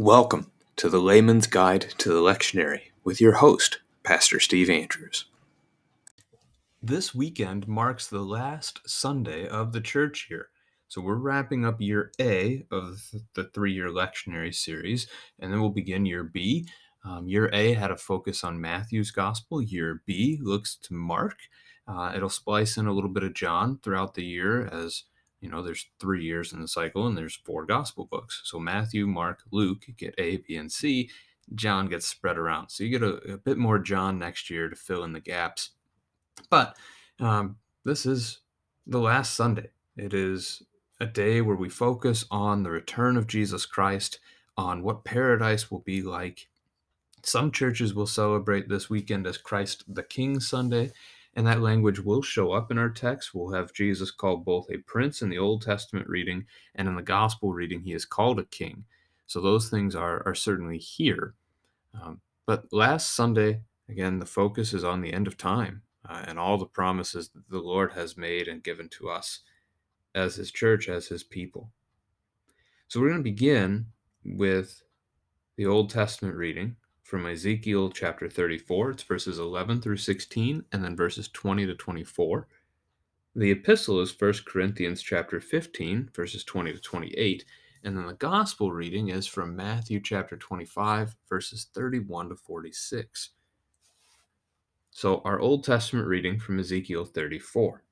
Welcome to the Layman's Guide to the Lectionary with your host, Pastor Steve Andrews. This weekend marks the last Sunday of the church year. So we're wrapping up year A of the three year lectionary series, and then we'll begin year B. Um, year A had a focus on Matthew's gospel, year B looks to Mark. Uh, it'll splice in a little bit of John throughout the year as you know, there's three years in the cycle and there's four gospel books. So Matthew, Mark, Luke get A, B, and C. John gets spread around. So you get a, a bit more John next year to fill in the gaps. But um, this is the last Sunday. It is a day where we focus on the return of Jesus Christ, on what paradise will be like. Some churches will celebrate this weekend as Christ the King Sunday, and that language will show up in our text. We'll have Jesus called both a prince in the Old Testament reading, and in the gospel reading, he is called a king. So those things are, are certainly here. Um, but last Sunday, again, the focus is on the end of time uh, and all the promises that the Lord has made and given to us as his church, as his people. So we're going to begin with the Old Testament reading from Ezekiel chapter 34. It's verses 11 through 16 and then verses 20 to 24. The epistle is 1 Corinthians chapter 15, verses 20 to 28. And then the gospel reading is from Matthew chapter 25, verses 31 to 46. So, our Old Testament reading from Ezekiel 34.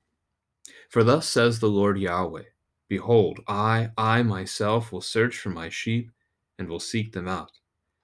For thus says the Lord Yahweh Behold, I, I myself will search for my sheep and will seek them out.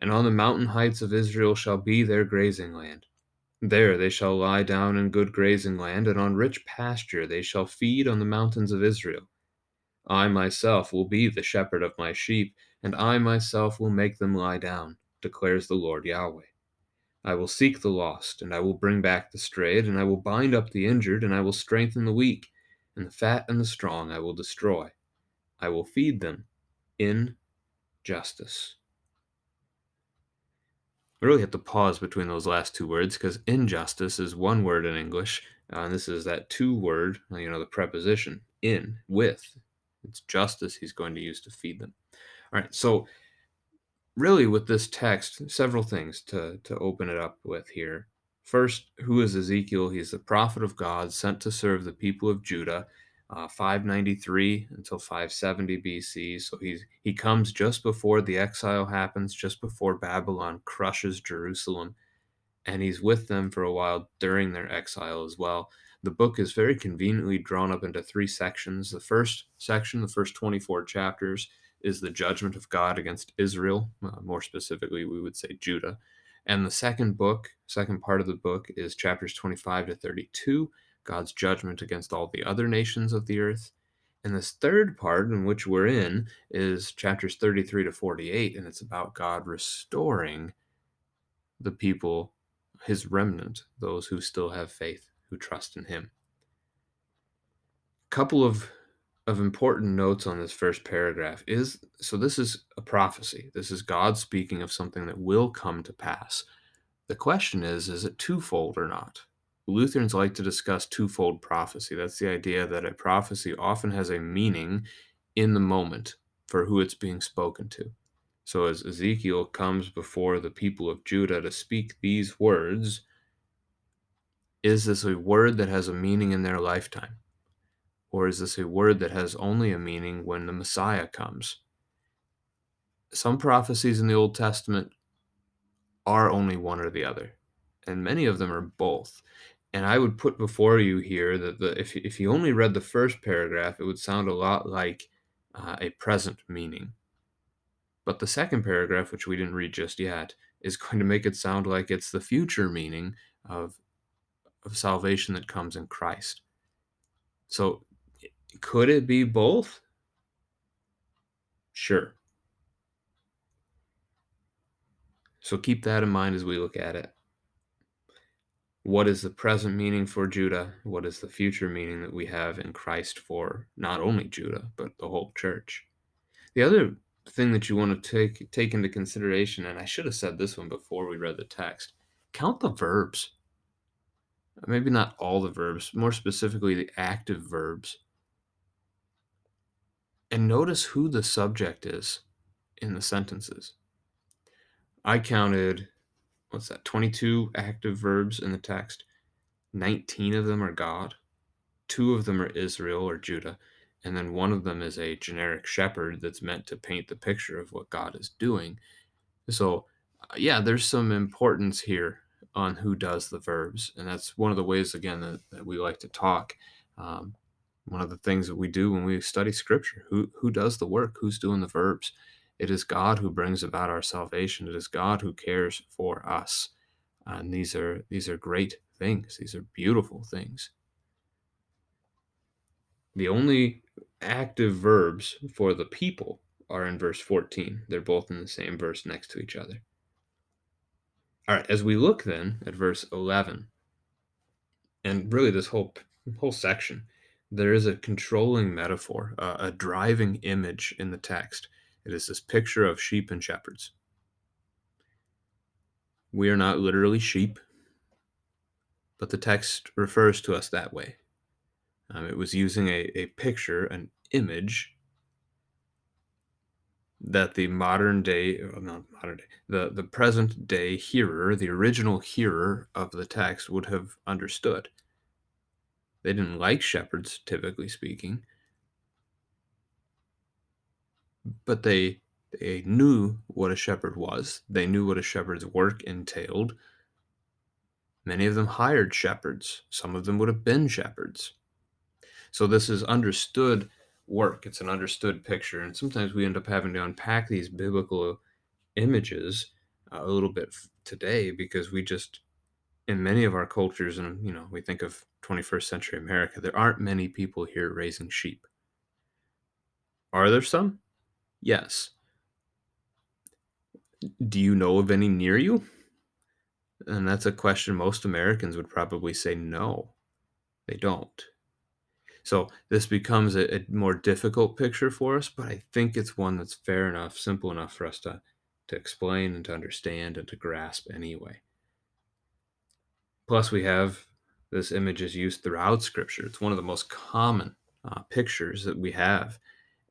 and on the mountain heights of Israel shall be their grazing land. There they shall lie down in good grazing land, and on rich pasture they shall feed on the mountains of Israel. I myself will be the shepherd of my sheep, and I myself will make them lie down, declares the Lord Yahweh. I will seek the lost, and I will bring back the strayed, and I will bind up the injured, and I will strengthen the weak, and the fat and the strong I will destroy. I will feed them in justice. I really have to pause between those last two words because injustice is one word in English, uh, and this is that two word, you know, the preposition in, with. It's justice he's going to use to feed them. All right, so really with this text, several things to, to open it up with here. First, who is Ezekiel? He's the prophet of God sent to serve the people of Judah uh, 593 until 570 BC. So he's he comes just before the exile happens, just before Babylon crushes Jerusalem, and he's with them for a while during their exile as well. The book is very conveniently drawn up into three sections. The first section, the first 24 chapters, is the judgment of God against Israel. Uh, more specifically, we would say Judah. And the second book, second part of the book, is chapters 25 to 32 God's judgment against all the other nations of the earth. And this third part, in which we're in, is chapters 33 to 48, and it's about God restoring the people, his remnant, those who still have faith, who trust in him. A couple of of important notes on this first paragraph is so this is a prophecy. This is God speaking of something that will come to pass. The question is is it twofold or not? Lutherans like to discuss twofold prophecy. That's the idea that a prophecy often has a meaning in the moment for who it's being spoken to. So, as Ezekiel comes before the people of Judah to speak these words, is this a word that has a meaning in their lifetime? Or is this a word that has only a meaning when the Messiah comes? Some prophecies in the Old Testament are only one or the other, and many of them are both. And I would put before you here that the if if you only read the first paragraph, it would sound a lot like uh, a present meaning. But the second paragraph, which we didn't read just yet, is going to make it sound like it's the future meaning of of salvation that comes in Christ. So, could it be both? Sure. So keep that in mind as we look at it. What is the present meaning for Judah? What is the future meaning that we have in Christ for not only Judah, but the whole church? The other thing that you want to take take into consideration, and I should have said this one before we read the text, count the verbs. Maybe not all the verbs, more specifically the active verbs. And notice who the subject is in the sentences. I counted, what's that, 22 active verbs in the text. 19 of them are God, two of them are Israel or Judah, and then one of them is a generic shepherd that's meant to paint the picture of what God is doing. So, uh, yeah, there's some importance here on who does the verbs, and that's one of the ways, again, that, that we like to talk. Um, one of the things that we do when we study Scripture: who who does the work? Who's doing the verbs? It is God who brings about our salvation. It is God who cares for us, and these are these are great things. These are beautiful things. The only active verbs for the people are in verse 14. They're both in the same verse next to each other. All right, as we look then at verse 11, and really this whole whole section, there is a controlling metaphor, uh, a driving image in the text. It is this picture of sheep and shepherds. We are not literally sheep, but the text refers to us that way. Um, it was using a, a picture, an image that the modern day, not modern day, the, the present day hearer, the original hearer of the text would have understood. They didn't like shepherds, typically speaking, but they they knew what a shepherd was. They knew what a shepherd's work entailed. Many of them hired shepherds. Some of them would have been shepherds. So this is understood work. It's an understood picture, and sometimes we end up having to unpack these biblical images uh, a little bit today because we just in many of our cultures and you know we think of 21st century america there aren't many people here raising sheep are there some yes do you know of any near you and that's a question most americans would probably say no they don't so this becomes a, a, more difficult picture for us, but I think it's one that's fair enough, simple enough for us to, to explain and to understand and to grasp anyway. Plus, we have this image is used throughout Scripture. It's one of the most common uh, pictures that we have,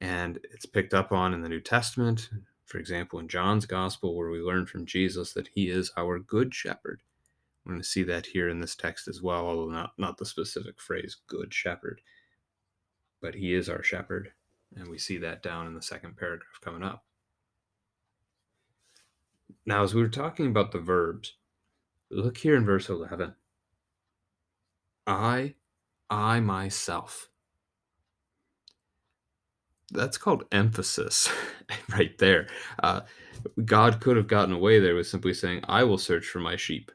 and it's picked up on in the New Testament. For example, in John's Gospel, where we learn from Jesus that he is our good shepherd. We're going to see that here in this text as well, although not, not the specific phrase good shepherd but he is our shepherd. And we see that down in the second paragraph coming up. Now, as we were talking about the verbs, look here in verse 11. I, I myself. That's called emphasis right there. Uh, God could have gotten away there with simply saying, I will search for my sheep.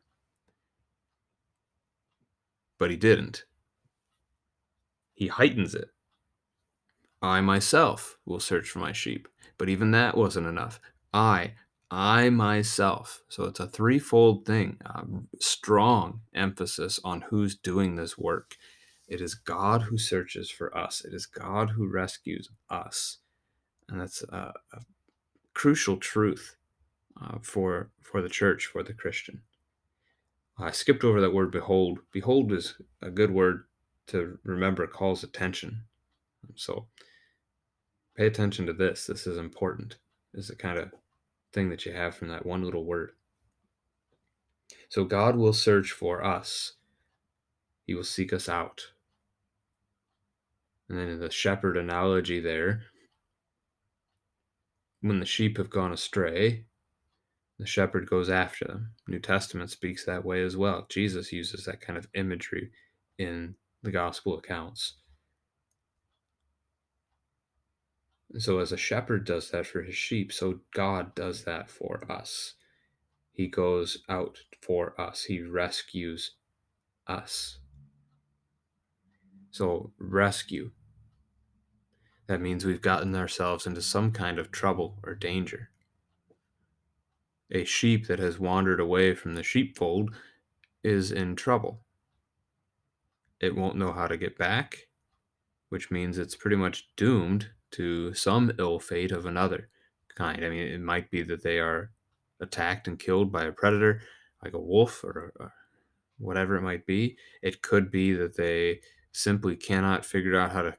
But he didn't. He heightens it. I myself will search for my sheep. But even that wasn't enough. I, I myself. So it's a threefold thing. A strong emphasis on who's doing this work. It is God who searches for us. It is God who rescues us, and that's a, a crucial truth uh, for for the church, for the Christian. I skipped over that word "behold." Behold is a good word to remember. It calls attention. So pay attention to this. This is important. This is the kind of thing that you have from that one little word. So God will search for us. He will seek us out. And then in the shepherd analogy there, when the sheep have gone astray, the shepherd goes after them. New Testament speaks that way as well. Jesus uses that kind of imagery in the gospel accounts. so, as a shepherd does that for his sheep, so God does that for us. He goes out for us, He rescues us. So, rescue. That means we've gotten ourselves into some kind of trouble or danger. A sheep that has wandered away from the sheepfold is in trouble. It won't know how to get back, which means it's pretty much doomed to some ill fate of another kind. I mean, it might be that they are attacked and killed by a predator, like a wolf or a, whatever it might be. It could be that they simply cannot figure out how to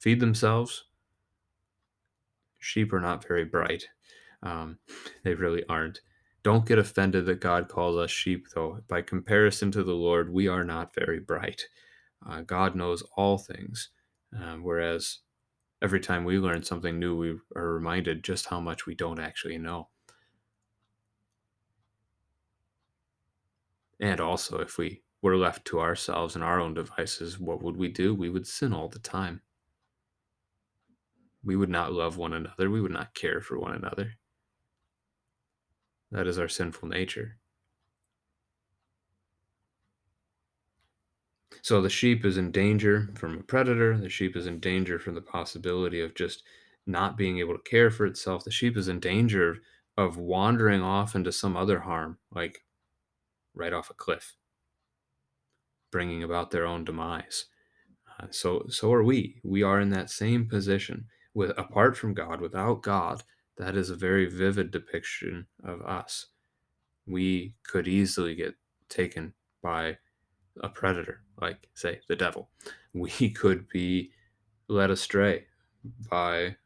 feed themselves. Sheep are not very bright. Um, they really aren't. Don't get offended that God calls us sheep, though. By comparison to the Lord, we are not very bright. Uh, God knows all things, um, whereas every time we learn something new, we are reminded just how much we don't actually know. And also, if we were left to ourselves and our own devices, what would we do? We would sin all the time. We would not love one another. We would not care for one another. That is our sinful nature. So the sheep is in danger from a predator. The sheep is in danger from the possibility of just not being able to care for itself. The sheep is in danger of wandering off into some other harm, like right off a cliff, bringing about their own demise. Uh, so, so are we. We are in that same position. With apart from God, without God, that is a very vivid depiction of us. We could easily get taken by a predator, like, say, the devil. We could be led astray by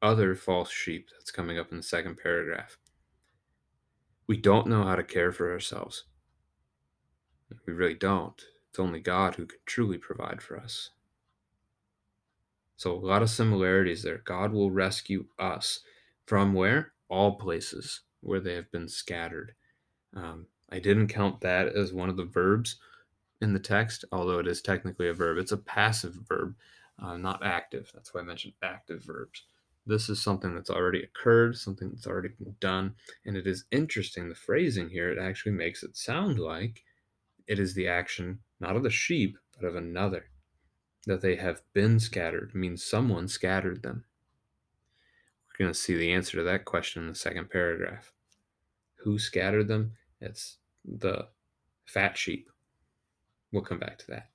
other false sheep that's coming up in the second paragraph. We don't know how to care for ourselves. We really don't. It's only God who can truly provide for us. So, a lot of similarities there. God will rescue us from where? All places where they have been scattered. Um, I didn't count that as one of the verbs in the text, although it is technically a verb. It's a passive verb, uh, not active. That's why I mentioned active verbs. This is something that's already occurred, something that's already been done. And it is interesting, the phrasing here, it actually makes it sound like it is the action not of the sheep, but of another. That they have been scattered means someone scattered them. We're going to see the answer to that question in the second paragraph. Who scattered them? It's the fat sheep. We'll come back to that.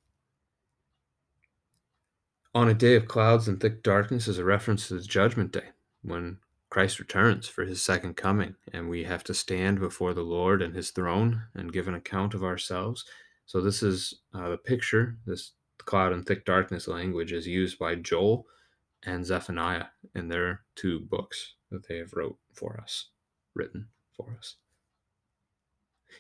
On a day of clouds and thick darkness is a reference to the judgment day when Christ returns for his second coming, and we have to stand before the Lord and his throne and give an account of ourselves. So, this is uh, the picture, this cloud and thick darkness language is used by Joel and Zephaniah in their two books that they have wrote for us, written for us.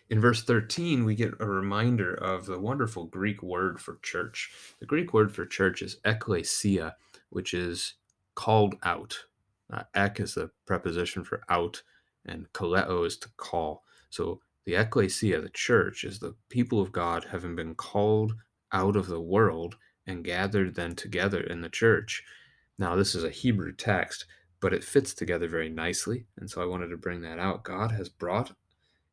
In verse 13, we get a reminder of the wonderful Greek word for church. The Greek word for church is ekklesia, which is called out uh, ek is the preposition for out, and kaleo is to call. So the ecclesia, the church, is the people of God having been called out of the world and gathered them together in the church. Now, this is a Hebrew text, but it fits together very nicely. And so I wanted to bring that out. God has brought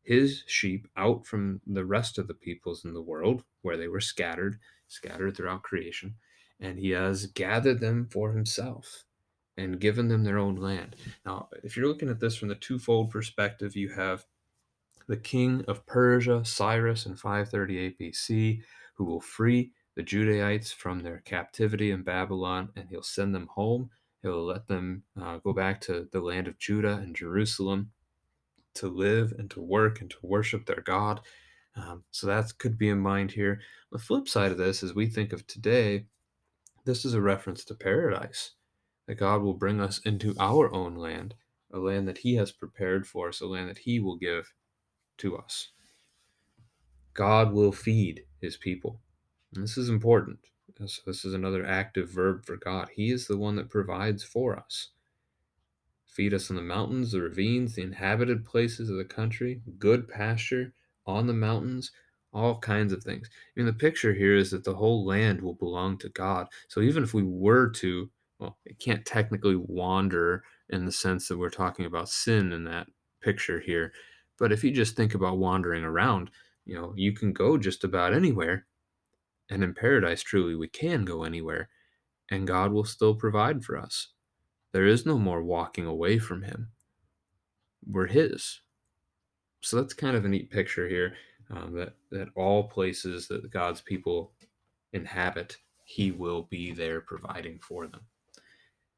his sheep out from the rest of the peoples in the world where they were scattered, scattered throughout creation, and he has gathered them for himself and given them their own land. Now, if you're looking at this from the twofold perspective, you have the king of Persia, Cyrus, in 538 BC, who will free the Judahites from their captivity in Babylon, and he'll send them home. He'll let them uh, go back to the land of Judah and Jerusalem to live and to work and to worship their God. Um, so that could be in mind here. The flip side of this, as we think of today, this is a reference to paradise that God will bring us into our own land, a land that He has prepared for us, a land that He will give to us. God will feed His people. And this is important. So this is another active verb for God. He is the one that provides for us. Feed us in the mountains, the ravines, the inhabited places of the country, good pasture on the mountains, all kinds of things. I mean, the picture here is that the whole land will belong to God. So even if we were to well, it can't technically wander in the sense that we're talking about sin in that picture here. But if you just think about wandering around, you know, you can go just about anywhere. And in paradise, truly, we can go anywhere, and God will still provide for us. There is no more walking away from Him. We're His. So that's kind of a neat picture here um, that, that all places that God's people inhabit, He will be there providing for them.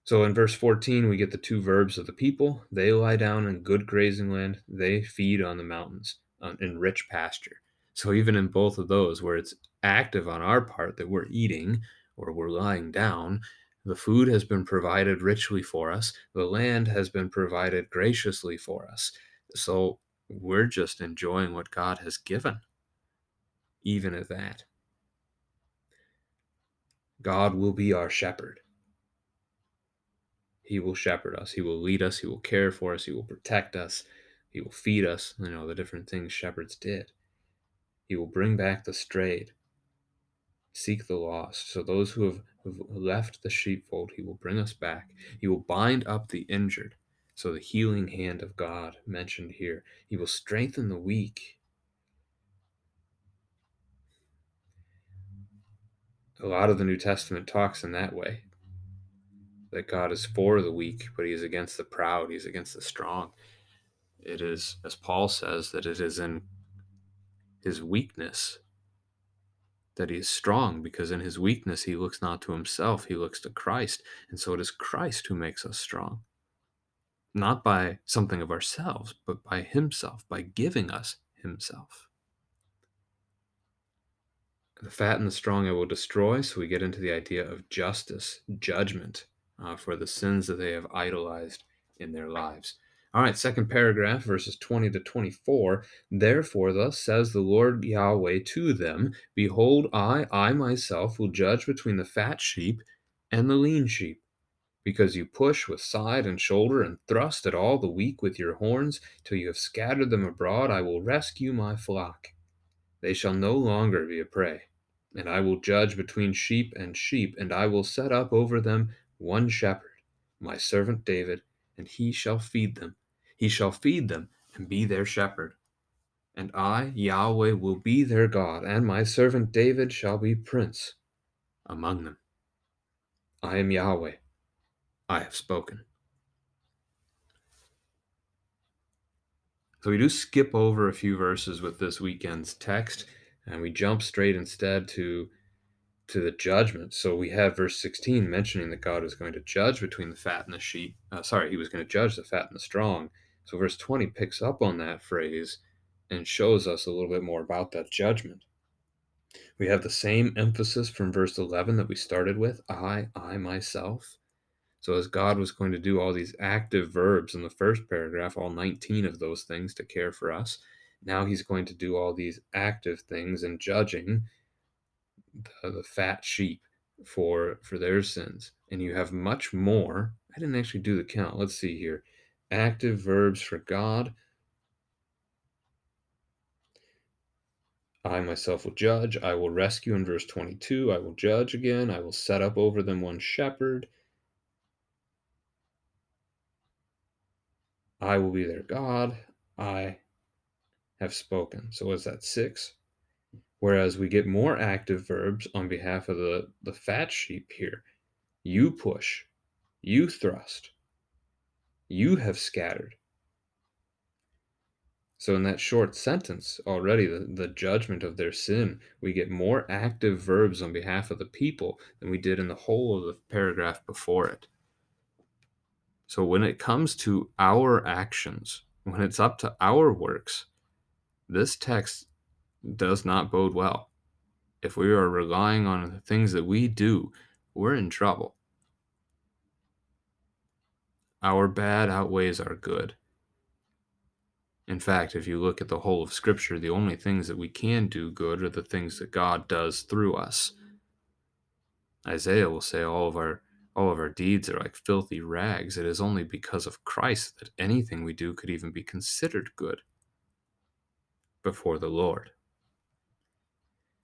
So in verse 14, we get the two verbs of the people. They lie down in good grazing land, they feed on the mountains in rich pasture. So even in both of those, where it's active on our part that we're eating or we're lying down, the food has been provided richly for us, the land has been provided graciously for us. So we're just enjoying what God has given, even at that. God will be our shepherd. He will shepherd us. He will lead us. He will care for us. He will protect us. He will feed us. You know, the different things shepherds did. He will bring back the strayed, seek the lost. So those who have, left the sheepfold, he will bring us back. He will bind up the injured. So the healing hand of God mentioned here. He will strengthen the weak. A lot of the New Testament talks in that way that God is for the weak, but he is against the proud, he's against the strong. It is, as Paul says, that it is in his weakness that he is strong, because in his weakness he looks not to himself, he looks to Christ. And so it is Christ who makes us strong. Not by something of ourselves, but by himself, by giving us himself. The fat and the strong I will destroy. So we get into the idea of justice, judgment uh, for the sins that they have idolized in their lives. All right, second paragraph, verses 20 to 24. Therefore, thus says the Lord Yahweh to them Behold, I, I myself, will judge between the fat sheep and the lean sheep. Because you push with side and shoulder and thrust at all the weak with your horns, till you have scattered them abroad, I will rescue my flock. They shall no longer be a prey. And I will judge between sheep and sheep, and I will set up over them one shepherd, my servant David and he shall feed them. He shall feed them and be their shepherd. And I, Yahweh, will be their God, and my servant David shall be prince among them. I am Yahweh. I have spoken. So we do skip over a few verses with this weekend's text, and we jump straight instead to to the judgment. So we have verse 16 mentioning that God was going to judge between the fat and the sheep. Uh, sorry, he was going to judge the fat and the strong. So verse 20 picks up on that phrase and shows us a little bit more about that judgment. We have the same emphasis from verse 11 that we started with I, I myself. So, as God was going to do all these active verbs in the first paragraph, all 19 of those things to care for us, now he's going to do all these active things in judging the, the fat sheep for for their sins and you have much more i didn't actually do the count let's see here active verbs for god I myself will judge. I will rescue in verse 22. I will judge again. I will set up over them one shepherd. I will be their God. I have spoken. So, is that six? Whereas we get more active verbs on behalf of the, the fat sheep here. You push, you thrust, you have scattered. So, in that short sentence, already the, the judgment of their sin, we get more active verbs on behalf of the people than we did in the whole of the paragraph before it. So, when it comes to our actions, when it's up to our works, this text does not bode well. If we are relying on the things that we do, we're in trouble. Our bad outweighs our good. In fact, if you look at the whole of Scripture, the only things that we can do good are the things that God does through us. Isaiah will say all of our all of our deeds are like filthy rags. It is only because of Christ that anything we do could even be considered good before the Lord.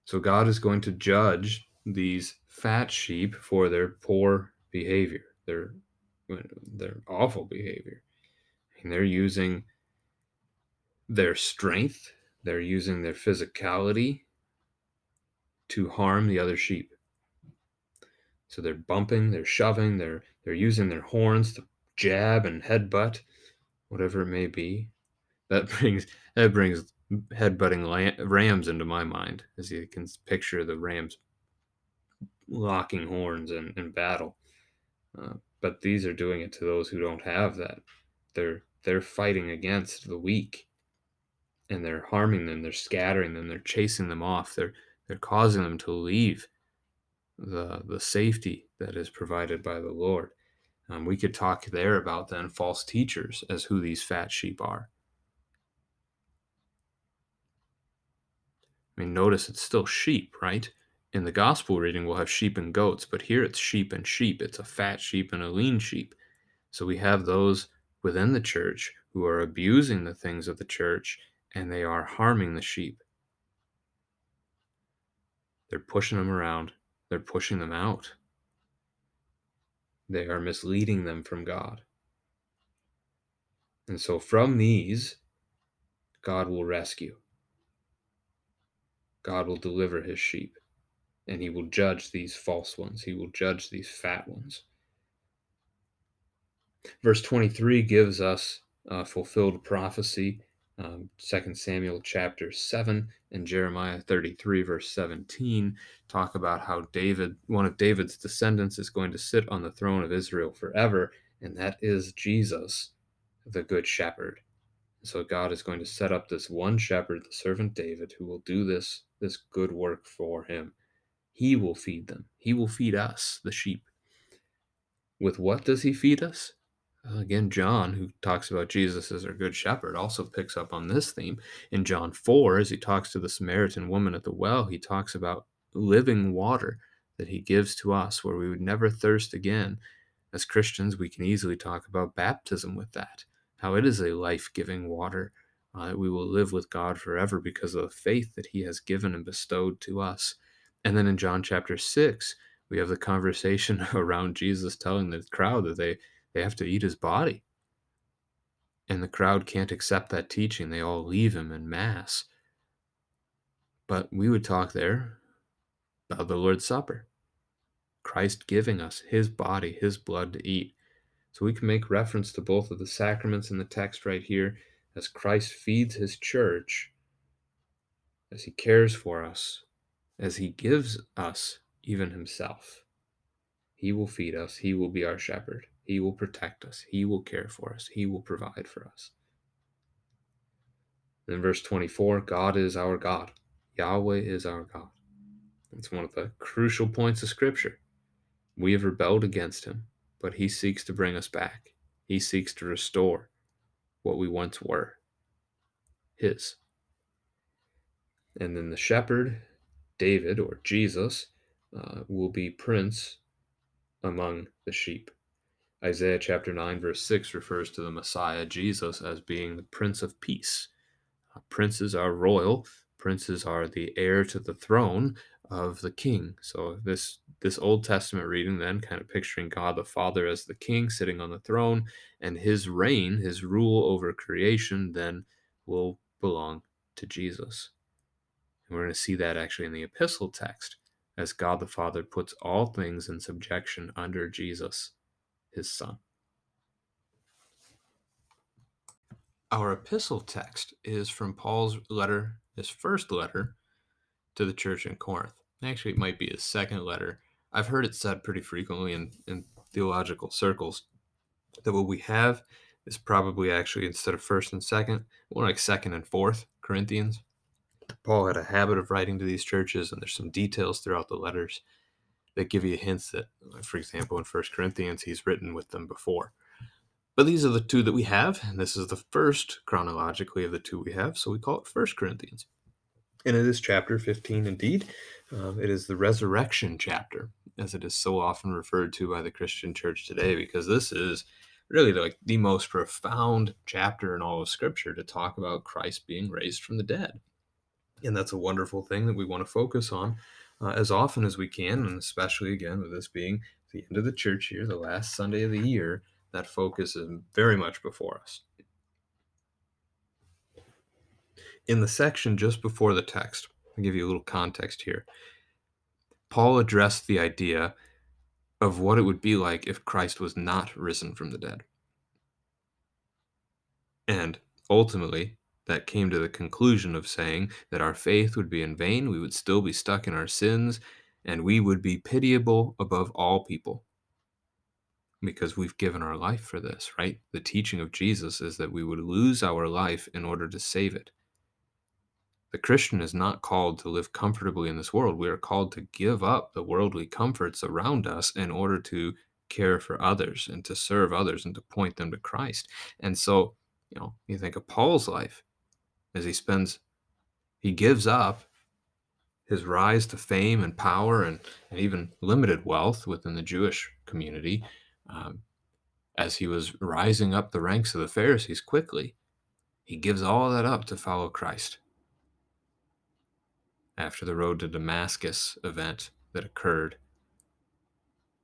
So God is going to judge these fat sheep for their poor behavior, their their awful behavior. And they're using their strength, they're using their physicality to harm the other sheep. So they're bumping, they're shoving, they're they're using their horns to jab and headbutt, whatever it may be. That brings That brings headbutting rams into my mind as you can picture the rams locking horns in, in battle. Uh, but these are doing it to those who don't have that. They're they're fighting against the weak, and they're harming them. They're scattering them. They're chasing them off. They're they're causing them to leave the the safety that is provided by the Lord. Um, we could talk there about then false teachers as who these fat sheep are. I mean, notice it's still sheep, right? In the gospel reading, we'll have sheep and goats, but here it's sheep and sheep. It's a fat sheep and a lean sheep. So we have those within the church who are abusing the things of the church and they are harming the sheep. They're pushing them around, they're pushing them out. They are misleading them from God. And so from these, God will rescue. God will deliver his sheep, and he will judge these false ones. He will judge these fat ones. Verse 23 gives us fulfilled prophecy. Um, 2 Samuel chapter 7 and Jeremiah 33, verse 17, talk about how David, one of David's descendants, is going to sit on the throne of Israel forever, and that is Jesus, the Good Shepherd. So God is going to set up this one shepherd, the servant David, who will do this, this good work for him. He will feed them. He will feed us, the sheep. With what does he feed us? Again, John, who talks about Jesus as our good shepherd, also picks up on this theme. In John 4, as he talks to the Samaritan woman at the well, he talks about living water that he gives to us where we would never thirst again. As Christians, we can easily talk about baptism with that how it is a life giving water. Uh, we will live with God forever because of the faith that He has given and bestowed to us. And then in John chapter 6, we have the conversation around Jesus telling the crowd that they, they have to eat His body. And the crowd can't accept that teaching. They all leave Him in Mass. But we would talk there about the Lord's Supper. Christ giving us his body, his blood to eat. So we can make reference to both of the sacraments in the text right here as Christ feeds his church, as he cares for us, as he gives us even himself. He will feed us, he will be our shepherd, he will protect us, he will care for us, he will provide for us. In verse 24, God is our God. Yahweh is our God. It's one of the crucial points of Scripture. We have rebelled against him but he seeks to bring us back. He seeks to restore what we once were his. And then the shepherd, David or Jesus, uh, will be prince among the sheep. Isaiah chapter 9, verse 6 refers to the Messiah, Jesus, as being the Prince of Peace. Uh, princes are royal, princes are the heir to the throne of the king. So this this Old Testament reading then kind of picturing God the Father as the king sitting on the throne and his reign, his rule over creation then will belong to Jesus. We're going to see that actually in the epistle text as God the Father puts all things in subjection under Jesus, his son. Our epistle text is from Paul's letter, his first letter to the church in Corinth. Actually, it might be his second letter. I've heard it said pretty frequently in, in theological circles that what we have is probably actually instead of first and second, more like second and fourth Corinthians. Paul had a habit of writing to these churches, and there's some details throughout the letters that give you hints that, for example, in First Corinthians, he's written with them before. But these are the two that we have, and this is the first chronologically of the two we have, so we call it First Corinthians. And it is chapter 15 indeed. Um, it is the resurrection chapter, as it is so often referred to by the Christian church today, because this is really like the most profound chapter in all of Scripture to talk about Christ being raised from the dead. And that's a wonderful thing that we want to focus on uh, as often as we can, and especially again with this being the end of the church year, the last Sunday of the year, that focus is very much before us. in the section just before the text, I'll give you a little context here. Paul addressed the idea of what it would be like if Christ was not risen from the dead. And ultimately, that came to the conclusion of saying that our faith would be in vain, we would still be stuck in our sins, and we would be pitiable above all people because we've given our life for this, right? The teaching of Jesus is that we would lose our life in order to save it. The Christian is not called to live comfortably in this world. We are called to give up the worldly comforts around us in order to care for others and to serve others and to point them to Christ. And so, you know, you think of Paul's life as he spends, he gives up his rise to fame and power and, and even limited wealth within the Jewish community um, as he was rising up the ranks of the Pharisees quickly. He gives all that up to follow Christ. After the road to Damascus event that occurred,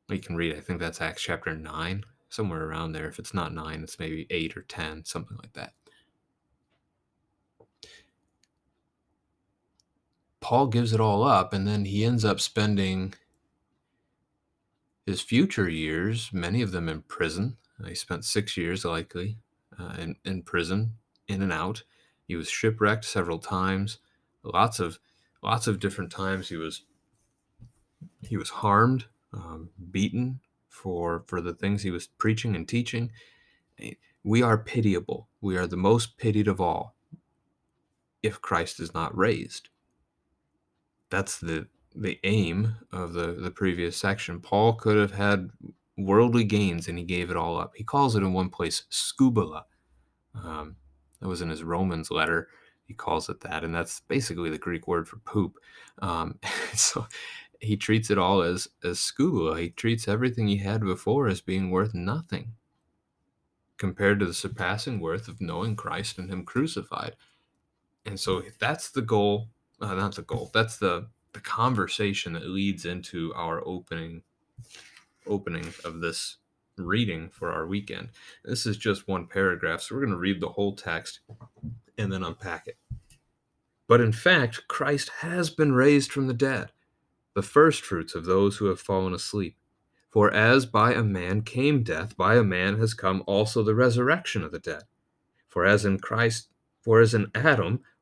we can read, I think that's Acts chapter 9, somewhere around there. If it's not 9, it's maybe 8 or 10, something like that. Paul gives it all up, and then he ends up spending his future years, many of them in prison. He spent six years, likely, uh, in, in prison, in and out. He was shipwrecked several times. Lots of lots of different times he was he was harmed, um, beaten for for the things he was preaching and teaching. We are pitiable. We are the most pitied of all if Christ is not raised that's the the aim of the the previous section. Paul could have had worldly gains and he gave it all up. He calls it in one place skubala. Um, that was in his Romans letter. He calls it that, and that's basically the Greek word for poop. Um, so he treats it all as as skubala. He treats everything he had before as being worth nothing compared to the surpassing worth of knowing Christ and Him crucified. And so that's the goal uh, not the goal. That's the the conversation that leads into our opening opening of this reading for our weekend. This is just one paragraph, so we're going to read the whole text and then unpack it. But in fact, Christ has been raised from the dead, the firstfruits of those who have fallen asleep. For as by a man came death, by a man has come also the resurrection of the dead. For as in Christ, for as in Adam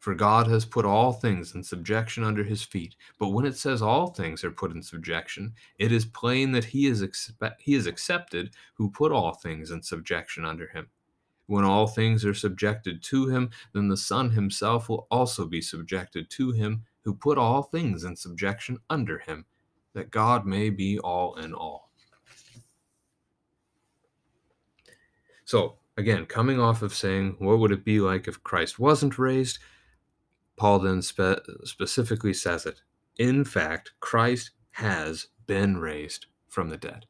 For God has put all things in subjection under his feet. But when it says all things are put in subjection, it is plain that he is, expe- he is accepted who put all things in subjection under him. When all things are subjected to him, then the Son himself will also be subjected to him who put all things in subjection under him, that God may be all in all. So, again, coming off of saying, what would it be like if Christ wasn't raised? Paul then spe- specifically says it. In fact, Christ has been raised from the dead.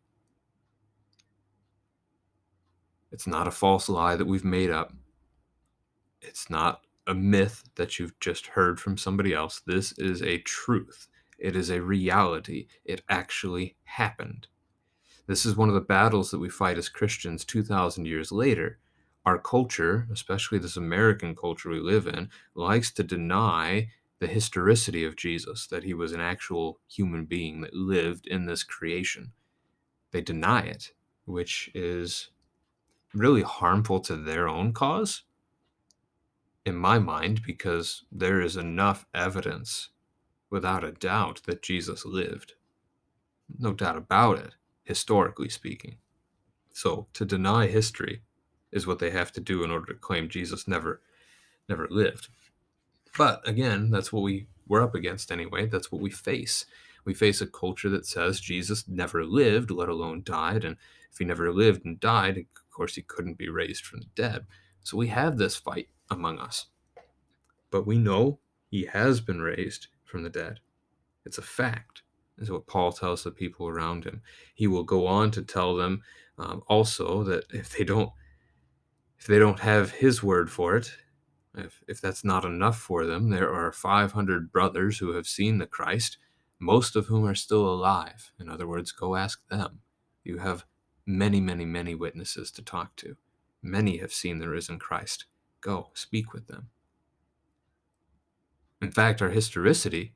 It's not a false lie that we've made up. It's not a myth that you've just heard from somebody else. This is a truth. It is a reality. It actually happened. This is one of the battles that we fight as Christians 2,000 years later our culture, especially this American culture we live in, likes to deny the historicity of Jesus, that he was an actual human being that lived in this creation. They deny it, which is really harmful to their own cause, in my mind, because there is enough evidence, without a doubt, that Jesus lived. No doubt about it, historically speaking. So to deny history is what they have to do in order to claim Jesus never never lived. But again, that's what we we're up against anyway. That's what we face. We face a culture that says Jesus never lived, let alone died, and if he never lived and died, of course he couldn't be raised from the dead. So we have this fight among us. But we know he has been raised from the dead. It's a fact, is what Paul tells the people around him. He will go on to tell them um, also that if they don't if they don't have his word for it, If, if that's not enough for them, there are 500 brothers who have seen the Christ, most of whom are still alive. In other words, go ask them. You have many, many, many witnesses to talk to. Many have seen the risen Christ. Go, speak with them. In fact, our historicity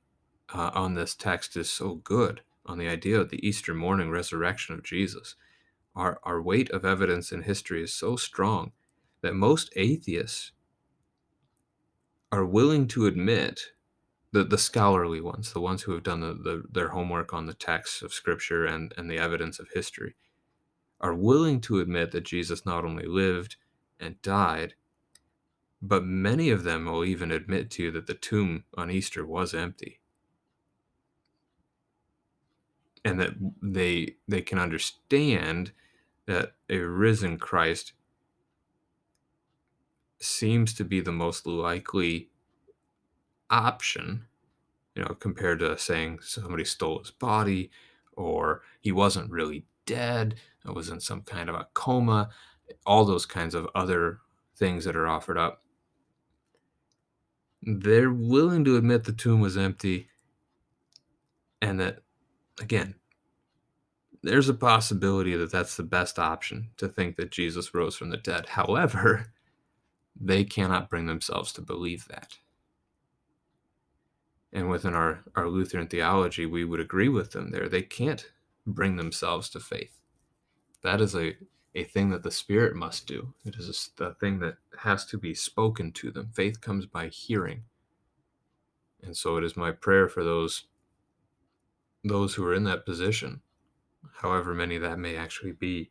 uh, on this text is so good on the idea of the Easter morning resurrection of Jesus. Our, our weight of evidence in history is so strong that most atheists are willing to admit the, the scholarly ones, the ones who have done the, the, their homework on the texts of Scripture and, and the evidence of history, are willing to admit that Jesus not only lived and died, but many of them will even admit to you that the tomb on Easter was empty. And that they they can understand that a risen Christ seems to be the most likely option, you know, compared to saying somebody stole his body or he wasn't really dead, it was in some kind of a coma, all those kinds of other things that are offered up. They're willing to admit the tomb was empty and that, again, there's a possibility that that's the best option to think that Jesus rose from the dead. However, they cannot bring themselves to believe that. And within our, our Lutheran theology, we would agree with them there. They can't bring themselves to faith. That is a, a thing that the Spirit must do. It is a, a thing that has to be spoken to them. Faith comes by hearing. And so it is my prayer for those those who are in that position, however many that may actually be,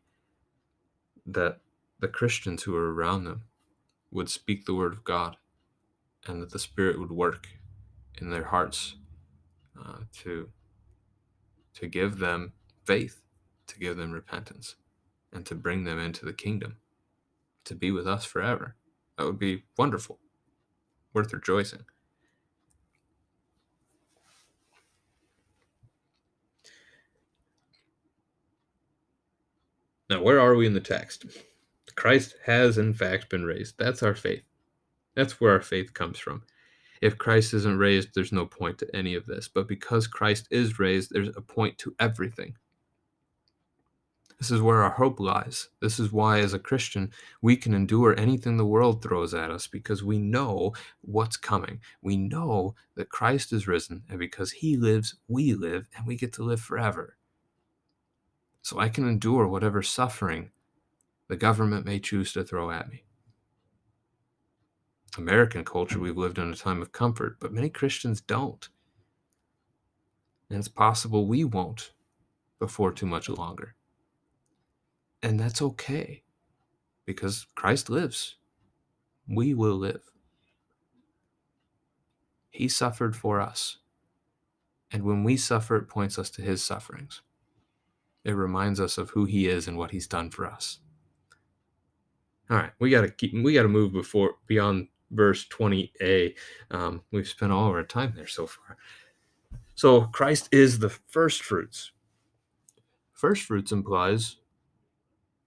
that the Christians who are around them would speak the word of God and that the Spirit would work in their hearts uh, to, to give them faith, to give them repentance, and to bring them into the kingdom to be with us forever. That would be wonderful, worth rejoicing. Now, where are we in the text? Christ has, in fact, been raised. That's our faith. That's where our faith comes from. If Christ isn't raised, there's no point to any of this. But because Christ is raised, there's a point to everything. This is where our hope lies. This is why, as a Christian, we can endure anything the world throws at us because we know what's coming. We know that Christ is risen, and because he lives, we live, and we get to live forever. So I can endure whatever suffering the government may choose to throw at me. American culture, we've lived in a time of comfort, but many Christians don't. And it's possible we won't before too much longer. And that's okay because Christ lives. We will live. He suffered for us. And when we suffer, it points us to his sufferings. It reminds us of who he is and what he's done for us. All right, we gotta keep we gotta move before beyond verse 20a. Um, we've spent all of our time there so far. So Christ is the first fruits. First fruits implies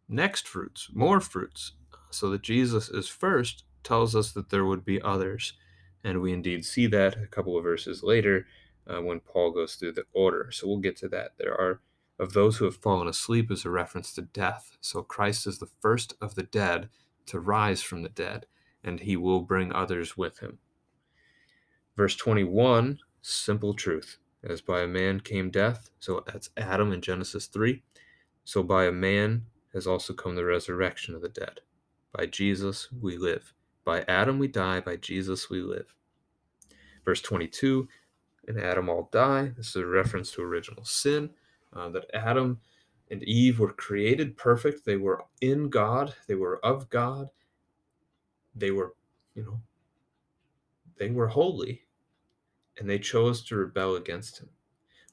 next fruits, more fruits. So that Jesus is first tells us that there would be others. And we indeed see that a couple of verses later uh, when Paul goes through the order. So we'll get to that. There are of those who have fallen asleep is a reference to death. So Christ is the first of the dead to rise from the dead, and he will bring others with him. Verse 21, simple truth. As by a man came death, so that's Adam in Genesis 3. So by a man has also come the resurrection of the dead. By Jesus we live. By Adam we die, by Jesus we live. Verse 22, And Adam all die. This is a reference to original sin uh, that Adam and Eve were created perfect. They were in God, they were of God, they were, you know, they were holy, and they chose to rebel against Him.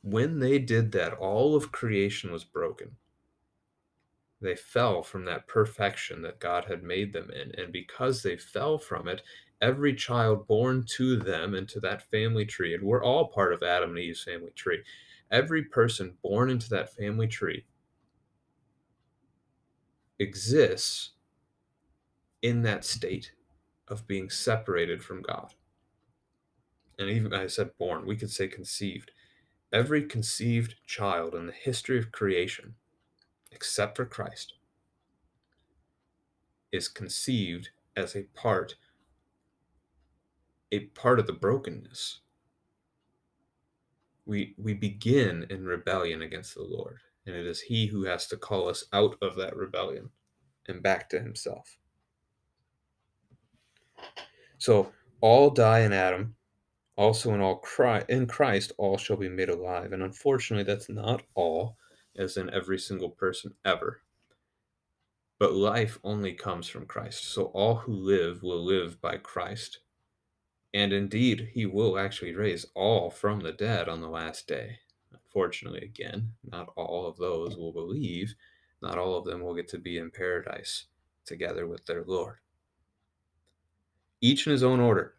When they did that, all of creation was broken. They fell from that perfection that God had made them in. And because they fell from it, every child born to them and to that family tree, and we're all part of Adam and Eve's family tree, every person born into that family tree exists in that state of being separated from God. And even I said born, we could say conceived. Every conceived child in the history of creation, except for Christ, is conceived as a part a part of the brokenness. We we begin in rebellion against the Lord, and it is he who has to call us out of that rebellion and back to himself. So all die in Adam, also in all Christ, in Christ all shall be made alive. And unfortunately, that's not all, as in every single person ever. But life only comes from Christ. So all who live will live by Christ. And indeed, he will actually raise all from the dead on the last day. Unfortunately, again, not all of those will believe. Not all of them will get to be in paradise together with their Lord. Each in his own order.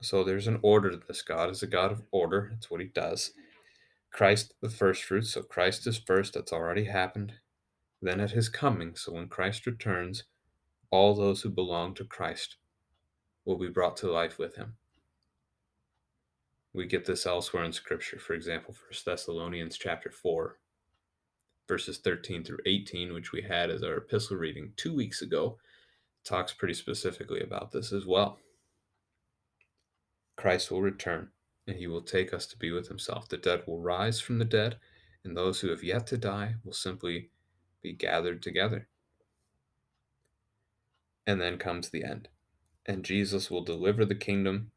So there's an order to this. God is a God of order. That's what he does. Christ, the first fruits. So Christ is first. That's already happened. Then at his coming, so when Christ returns, all those who belong to Christ will be brought to life with him. We get this elsewhere in Scripture. For example, 1 Thessalonians chapter 4, verses 13 through 18, which we had as our epistle reading two weeks ago, talks pretty specifically about this as well. Christ will return, and he will take us to be with himself. The dead will rise from the dead, and those who have yet to die will simply be gathered together. And then comes the end. And Jesus will deliver the kingdom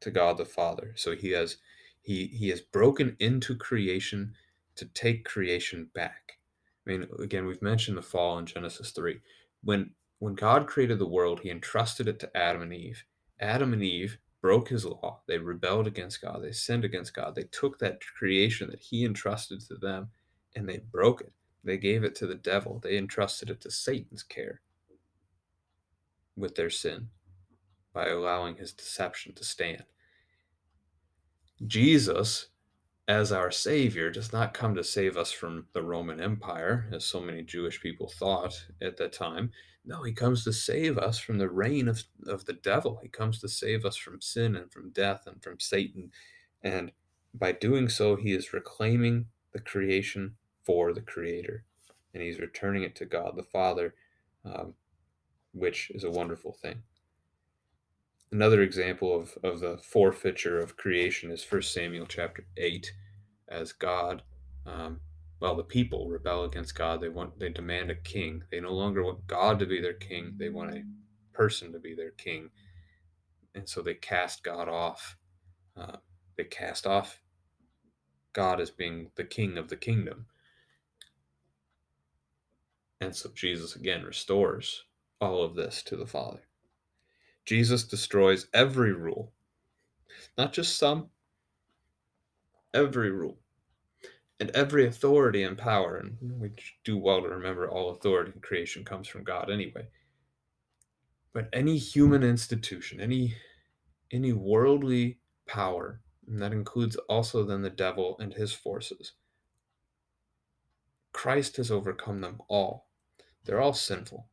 to God the Father. So he has he he has broken into creation to take creation back. I mean, again, we've mentioned the fall in Genesis 3. When when God created the world, he entrusted it to Adam and Eve. Adam and Eve broke his law. They rebelled against God. They sinned against God. They took that creation that he entrusted to them and they broke it. They gave it to the devil. They entrusted it to Satan's care with their sin by allowing his deception to stand. Jesus, as our Savior, does not come to save us from the Roman Empire, as so many Jewish people thought at that time. No, he comes to save us from the reign of, of the devil. He comes to save us from sin and from death and from Satan. And by doing so, he is reclaiming the creation for the Creator. And he's returning it to God the Father, um, which is a wonderful thing. Another example of, of the forfeiture of creation is 1 Samuel chapter 8, as God, um, well, the people rebel against God. They want, they demand a king. They no longer want God to be their king. They want a person to be their king. And so they cast God off. Uh, they cast off God as being the king of the kingdom. And so Jesus again restores all of this to the Father. Jesus destroys every rule, not just some, every rule, and every authority and power. And we do well to remember all authority in creation comes from God anyway. But any human institution, any any worldly power, and that includes also then the devil and his forces. Christ has overcome them all. They're all sinful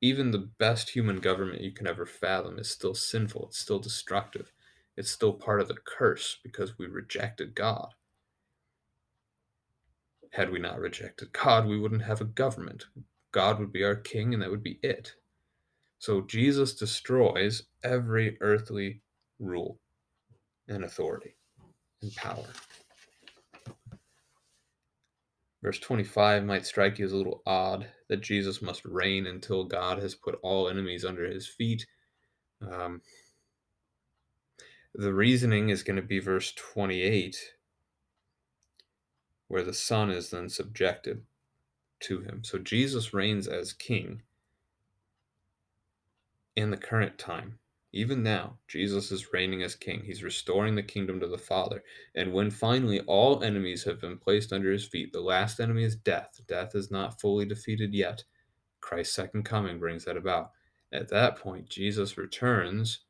even the best human government you can ever fathom is still sinful. It's still destructive. It's still part of the curse because we rejected God. Had we not rejected God, we wouldn't have a government. God would be our king, and that would be it. So Jesus destroys every earthly rule and authority and power. Verse 25 might strike you as a little odd that Jesus must reign until God has put all enemies under his feet. Um, the reasoning is going to be verse 28, where the Son is then subjected to him. So Jesus reigns as king in the current time. Even now, Jesus is reigning as king. He's restoring the kingdom to the Father. And when finally all enemies have been placed under his feet, the last enemy is death. Death is not fully defeated yet. Christ's second coming brings that about. At that point, Jesus returns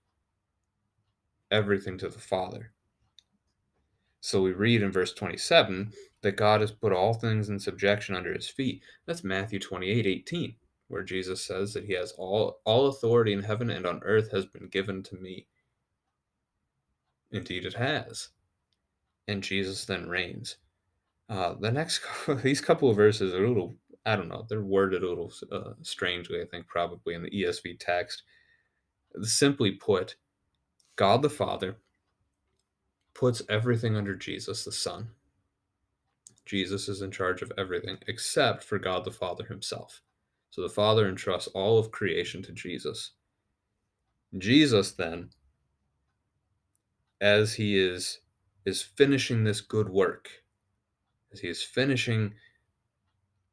everything to the Father. So we read in verse 27 that God has put all things in subjection under his feet. That's Matthew 28 18. Where Jesus says that he has all all authority in heaven and on earth has been given to me. Indeed, it has. And Jesus then reigns. Uh, the next, these couple of verses are a little, I don't know, they're worded a little uh, strangely, I think, probably in the ESV text. Simply put, God the Father puts everything under Jesus the Son. Jesus is in charge of everything except for God the Father himself. So the Father entrusts all of creation to Jesus. Jesus then as he is is finishing this good work as he is finishing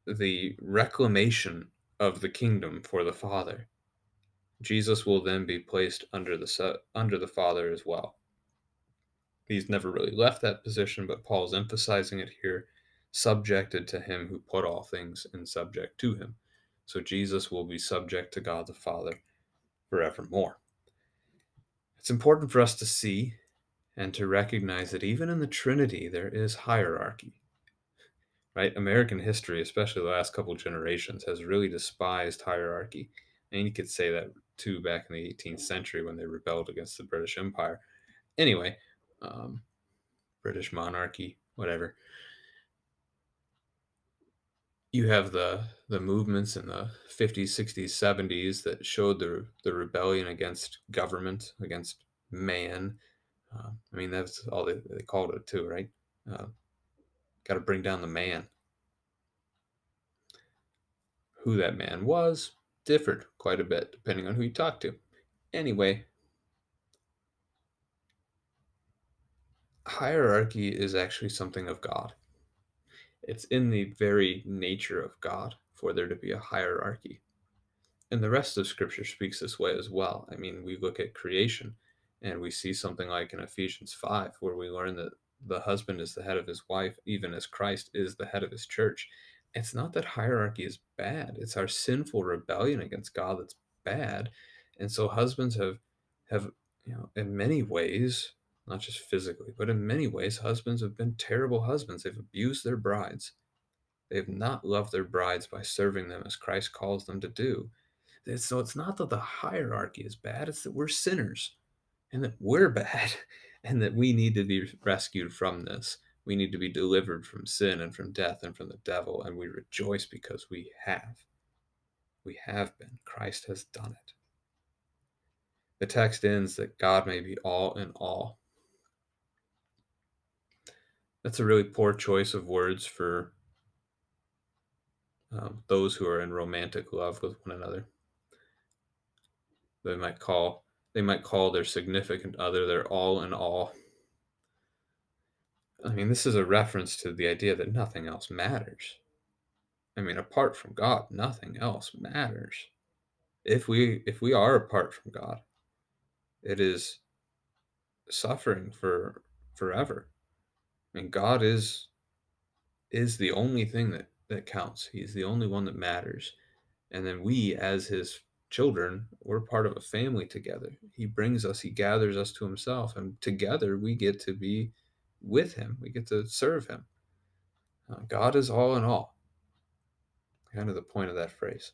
the reclamation of the kingdom for the father jesus will then be placed under the under the father as well he's never really left that position but paul's emphasizing it here subjected to him who put all things in subject to him so jesus will be subject to god the father forevermore it's important for us to see and to recognize that even in the Trinity, there is hierarchy. Right? American history, especially the last couple generations, has really despised hierarchy. And you could say that too back in the 18th century when they rebelled against the British Empire. Anyway, um, British monarchy, whatever. You have the the movements in the 50s, 60s, 70s that showed the the rebellion against government, against man, uh, I mean, that's all they, they called it too, right? Uh, Got to bring down the man. Who that man was differed quite a bit depending on who you talked to. Anyway, hierarchy is actually something of God. It's in the very nature of God for there to be a hierarchy. And the rest of Scripture speaks this way as well. I mean, we look at creation and we see something like in Ephesians 5, where we learn that the husband is the head of his wife, even as Christ is the head of his church. It's not that hierarchy is bad, it's our sinful rebellion against God that's bad. And so husbands have have you know in many ways, not just physically, but in many ways, husbands have been terrible husbands. They've abused their brides. They have not loved their brides by serving them as Christ calls them to do. So it's not that the hierarchy is bad, it's that we're sinners and that we're bad and that we need to be rescued from this. We need to be delivered from sin and from death and from the devil, and we rejoice because we have. We have been. Christ has done it. The text ends that God may be all in all. That's a really poor choice of words for um, those who are in romantic love with one another. They might call they might call their significant other their all in all. I mean, this is a reference to the idea that nothing else matters. I mean, apart from God, nothing else matters. If we if we are apart from God, it is suffering for forever. Mean, God is is the only thing that that counts. He's the only one that matters. And then we as his children, we're part of a family together. He brings us, He gathers us to Himself, and together we get to be with Him. We get to serve Him. Uh, God is all in all. Kind of the point of that phrase.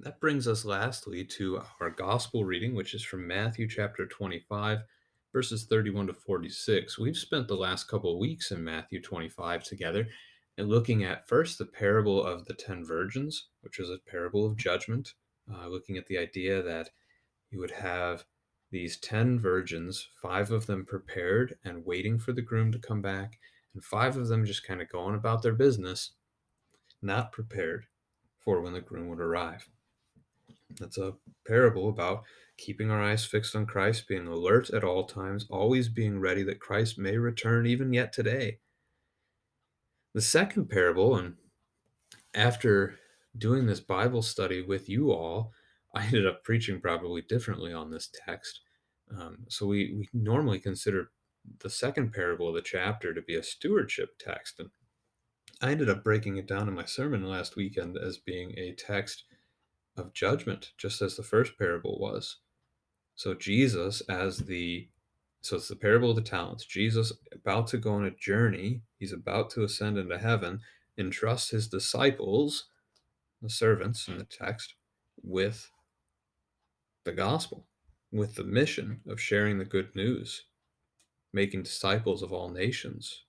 That brings us lastly to our gospel reading, which is from Matthew chapter 25, verses 31 to 46. We've spent the last couple weeks in Matthew 25 together, and looking at first the parable of the ten virgins, which is a parable of judgment, uh, looking at the idea that you would have these ten virgins, five of them prepared and waiting for the groom to come back, and five of them just kind of going about their business, not prepared for when the groom would arrive. That's a parable about keeping our eyes fixed on Christ, being alert at all times, always being ready that Christ may return even yet today. The second parable, and after doing this Bible study with you all, I ended up preaching probably differently on this text. Um, so we, we normally consider the second parable of the chapter to be a stewardship text. And I ended up breaking it down in my sermon last weekend as being a text of judgment, just as the first parable was. So Jesus, as the so it's the parable of the talents. Jesus about to go on a journey. He's about to ascend into heaven. entrusts his disciples, the servants in the text, with the gospel, with the mission of sharing the good news, making disciples of all nations,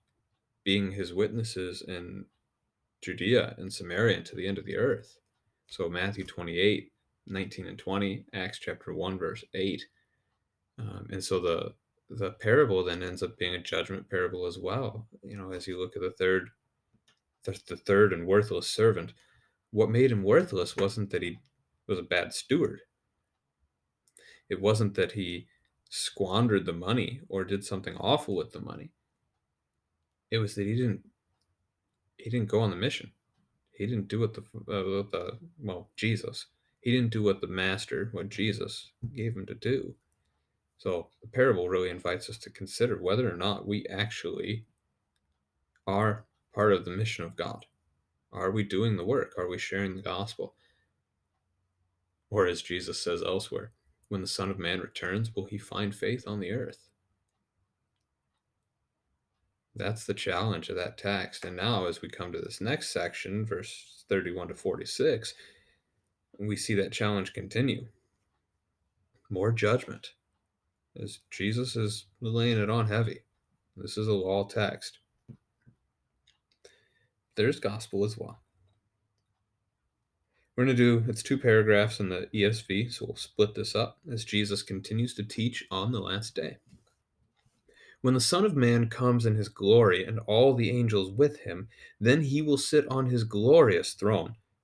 being his witnesses in Judea and Samaria and to the end of the earth. So Matthew 28, 19 and 20, Acts chapter 1, verse 8. Um, and so the the parable then ends up being a judgment parable as well. You know, as you look at the third the, the third and worthless servant, what made him worthless wasn't that he was a bad steward. It wasn't that he squandered the money or did something awful with the money. It was that he didn't he didn't go on the mission. He didn't do what the uh, the well Jesus. He didn't do what the master, what Jesus gave him to do. So the parable really invites us to consider whether or not we actually are part of the mission of God. Are we doing the work? Are we sharing the gospel? Or as Jesus says elsewhere, when the Son of Man returns, will he find faith on the earth? That's the challenge of that text. And now, as we come to this next section, verse 31 to 46, we see that challenge continue. More judgment, as Jesus is laying it on heavy. This is a law text. There's gospel as well. We're going to do, it's two paragraphs in the ESV, so we'll split this up as Jesus continues to teach on the last day. When the Son of Man comes in his glory and all the angels with him, then he will sit on his glorious throne.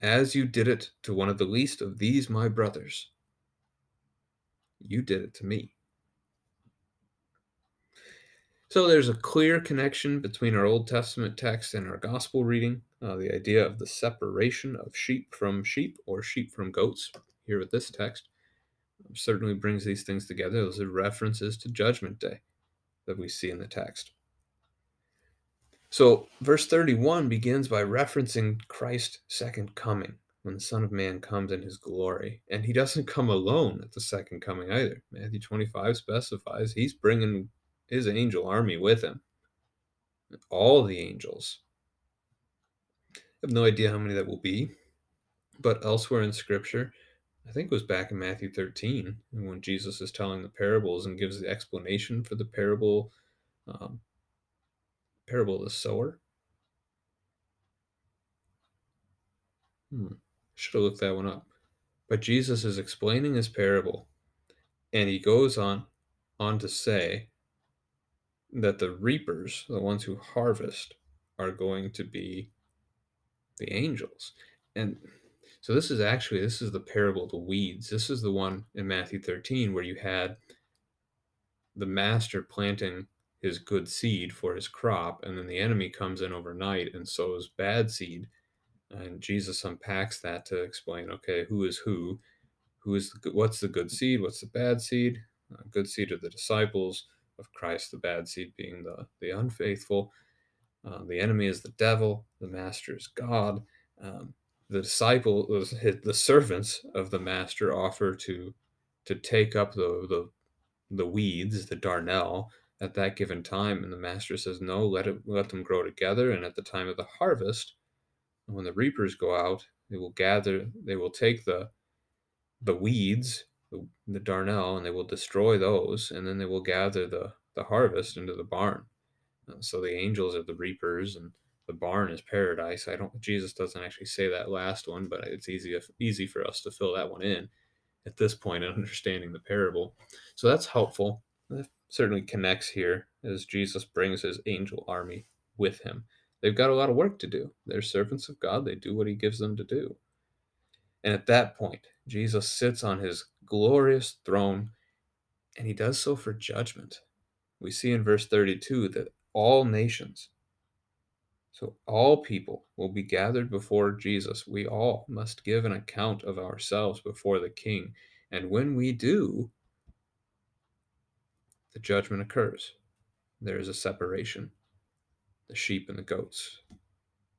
as you did it to one of the least of these my brothers, you did it to me. So there's a clear connection between our Old Testament text and our gospel reading. Uh, the idea of the separation of sheep from sheep or sheep from goats here with this text um, certainly brings these things together. Those are references to Judgment Day that we see in the text. So, verse 31 begins by referencing Christ's second coming when the Son of Man comes in his glory. And he doesn't come alone at the second coming either. Matthew 25 specifies he's bringing his angel army with him. All the angels. I have no idea how many that will be, but elsewhere in Scripture, I think it was back in Matthew 13, when Jesus is telling the parables and gives the explanation for the parable, um, parable of the sower. Hmm. Should have looked that one up. But Jesus is explaining his parable, and he goes on on to say that the reapers, the ones who harvest, are going to be the angels. And so this is actually this is the parable of the weeds. This is the one in Matthew 13 where you had the master planting his good seed for his crop and then the enemy comes in overnight and sows bad seed and Jesus unpacks that to explain okay, who is who? Who is the, what's the good seed? What's the bad seed? Uh, good seed are the disciples of Christ, the bad seed being the, the unfaithful. Uh, the enemy is the devil, the master is God. Um, the disciple, the servants of the master offer to to take up the, the the weeds, the darnel, at that given time, and the master says, "No, let it let them grow together." And at the time of the harvest, when the reapers go out, they will gather. They will take the the weeds the, the darnel and they will destroy those and then they will gather the, the harvest into the barn so the angels are the reapers and the barn is paradise i don't jesus doesn't actually say that last one but it's easy easy for us to fill that one in at this point in understanding the parable. So that's helpful. Certainly connects here as Jesus brings his angel army with him. They've got a lot of work to do. They're servants of God, they do what he gives them to do. And at that point, Jesus sits on his glorious throne and he does so for judgment. We see in verse 32 that all nations, so all people will be gathered before Jesus. We all must give an account of ourselves before the King. And when we do, the judgment occurs. There is a separation the sheep and the goats.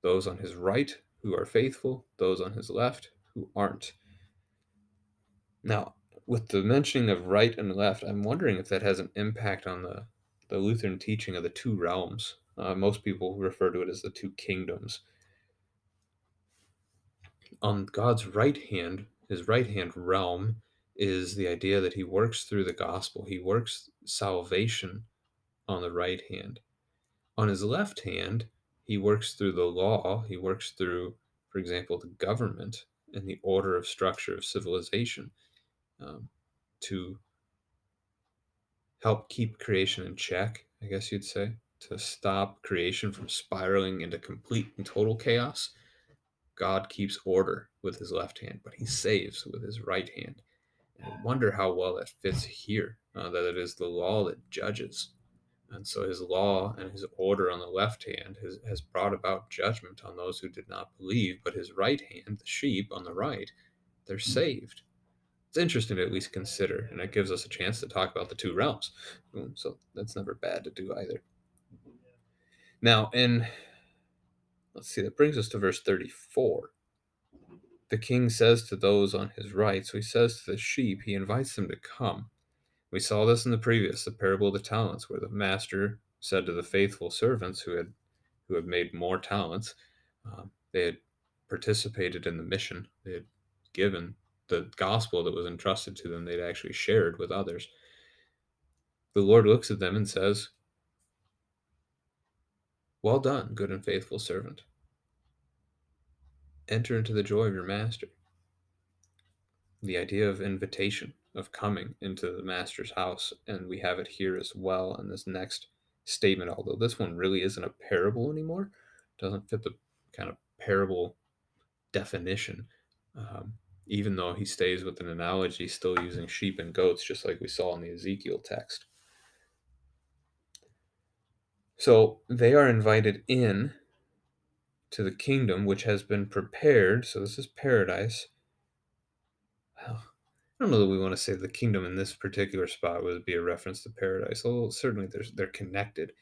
Those on his right who are faithful, those on his left who aren't. Now, with the mentioning of right and left, I'm wondering if that has an impact on the, the Lutheran teaching of the two realms uh, most people refer to it as the two kingdoms. On God's right hand, his right hand realm, is the idea that he works through the gospel. He works salvation on the right hand. On his left hand, he works through the law. He works through, for example, the government and the order of structure of civilization um, to help keep creation in check, I guess you'd say to stop creation from spiraling into complete and total chaos, God keeps order with his left hand, but he saves with his right hand. Wonder how well that fits here, uh, that it is the law that judges. And so his law and his order on the left hand has, has brought about judgment on those who did not believe, but his right hand, the sheep on the right, they're saved. It's interesting to at least consider, and it gives us a chance to talk about the two realms. So that's never bad to do either. Now, in let's see, that brings us to verse 34. The king says to those on his right, so he says to the sheep, he invites them to come. We saw this in the previous, the parable of the talents, where the master said to the faithful servants who had who had made more talents, um, they had participated in the mission, they had given the gospel that was entrusted to them, they'd actually shared with others. The Lord looks at them and says, well done, good and faithful servant. Enter into the joy of your master. The idea of invitation, of coming into the master's house, and we have it here as well in this next statement, although this one really isn't a parable anymore, doesn't fit the kind of parable definition. Um, even though he stays with an analogy, still using sheep and goats, just like we saw in the Ezekiel text. So they are invited in to the kingdom which has been prepared. So this is paradise. Well, I don't know that we want to say the kingdom in this particular spot would be a reference to paradise. Although certainly they're connected.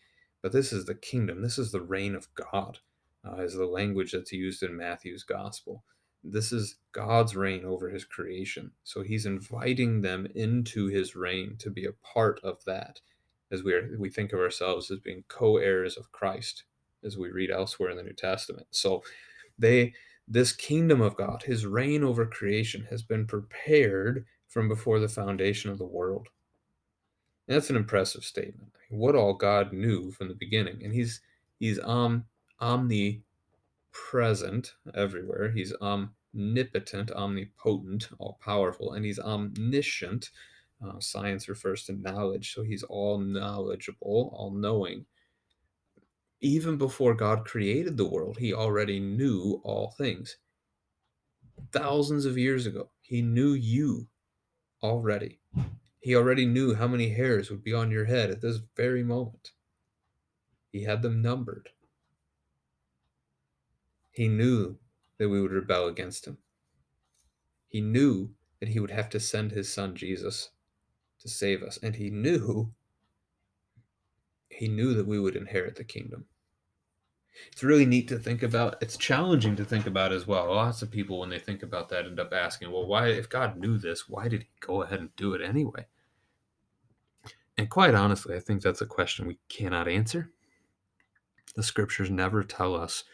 But this is the kingdom. This is the reign of God, uh, is the language that's used in Matthew's gospel. This is God's reign over his creation. So he's inviting them into his reign to be a part of that as we are, we think of ourselves as being co-heirs of Christ, as we read elsewhere in the New Testament. So they this kingdom of God, his reign over creation, has been prepared from before the foundation of the world. And that's an impressive statement. What all God knew from the beginning. And he's he's um omnipresent everywhere. He's omnipotent, omnipotent, all powerful, and he's omniscient uh, science refers to knowledge, so he's all knowledgeable, all knowing. Even before God created the world, he already knew all things. Thousands of years ago, he knew you already. He already knew how many hairs would be on your head at this very moment. He had them numbered. He knew that we would rebel against him. He knew that he would have to send his son Jesus to save us. And he knew he knew that we would inherit the kingdom. It's really neat to think about. It's challenging to think about as well. Lots of people, when they think about that, end up asking, well, why, if God knew this, why did he go ahead and do it anyway? And quite honestly, I think that's a question we cannot answer. The scriptures never tell us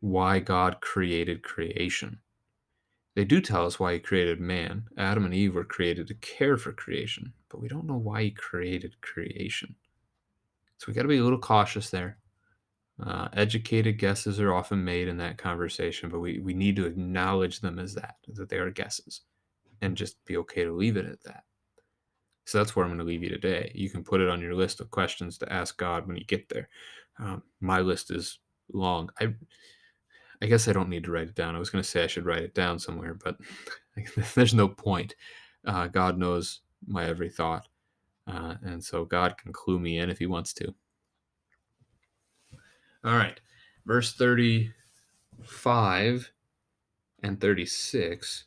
why God created creation. They do tell us why he created man. Adam and Eve were created to care for creation, but we don't know why he created creation. So we got to be a little cautious there. Uh, educated guesses are often made in that conversation, but we, we need to acknowledge them as that, that they are guesses. and just be okay to leave it at that. So that's where I'm going to leave you today. You can put it on your list of questions to ask God when you get there. Um, my list is long. I I guess I don't need to write it down. I was going to say I should write it down somewhere, but there's no point. Uh, God knows my every thought. Uh, and so God can clue me in if he wants to. All right. Verse 35 and 36.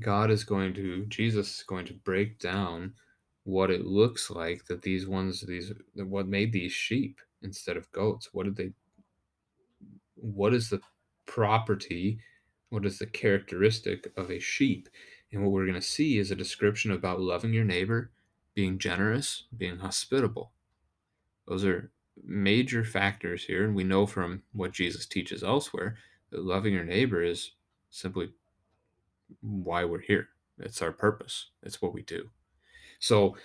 God is going to, Jesus is going to break down what it looks like that these ones, these, what made these sheep instead of goats? What did they, what is the property? What is the characteristic of a sheep? And what we're going to see is a description about loving your neighbor, being generous, being hospitable. Those are major factors here. And we know from what Jesus teaches elsewhere that loving your neighbor is simply why we're here. It's our purpose, it's what we do. So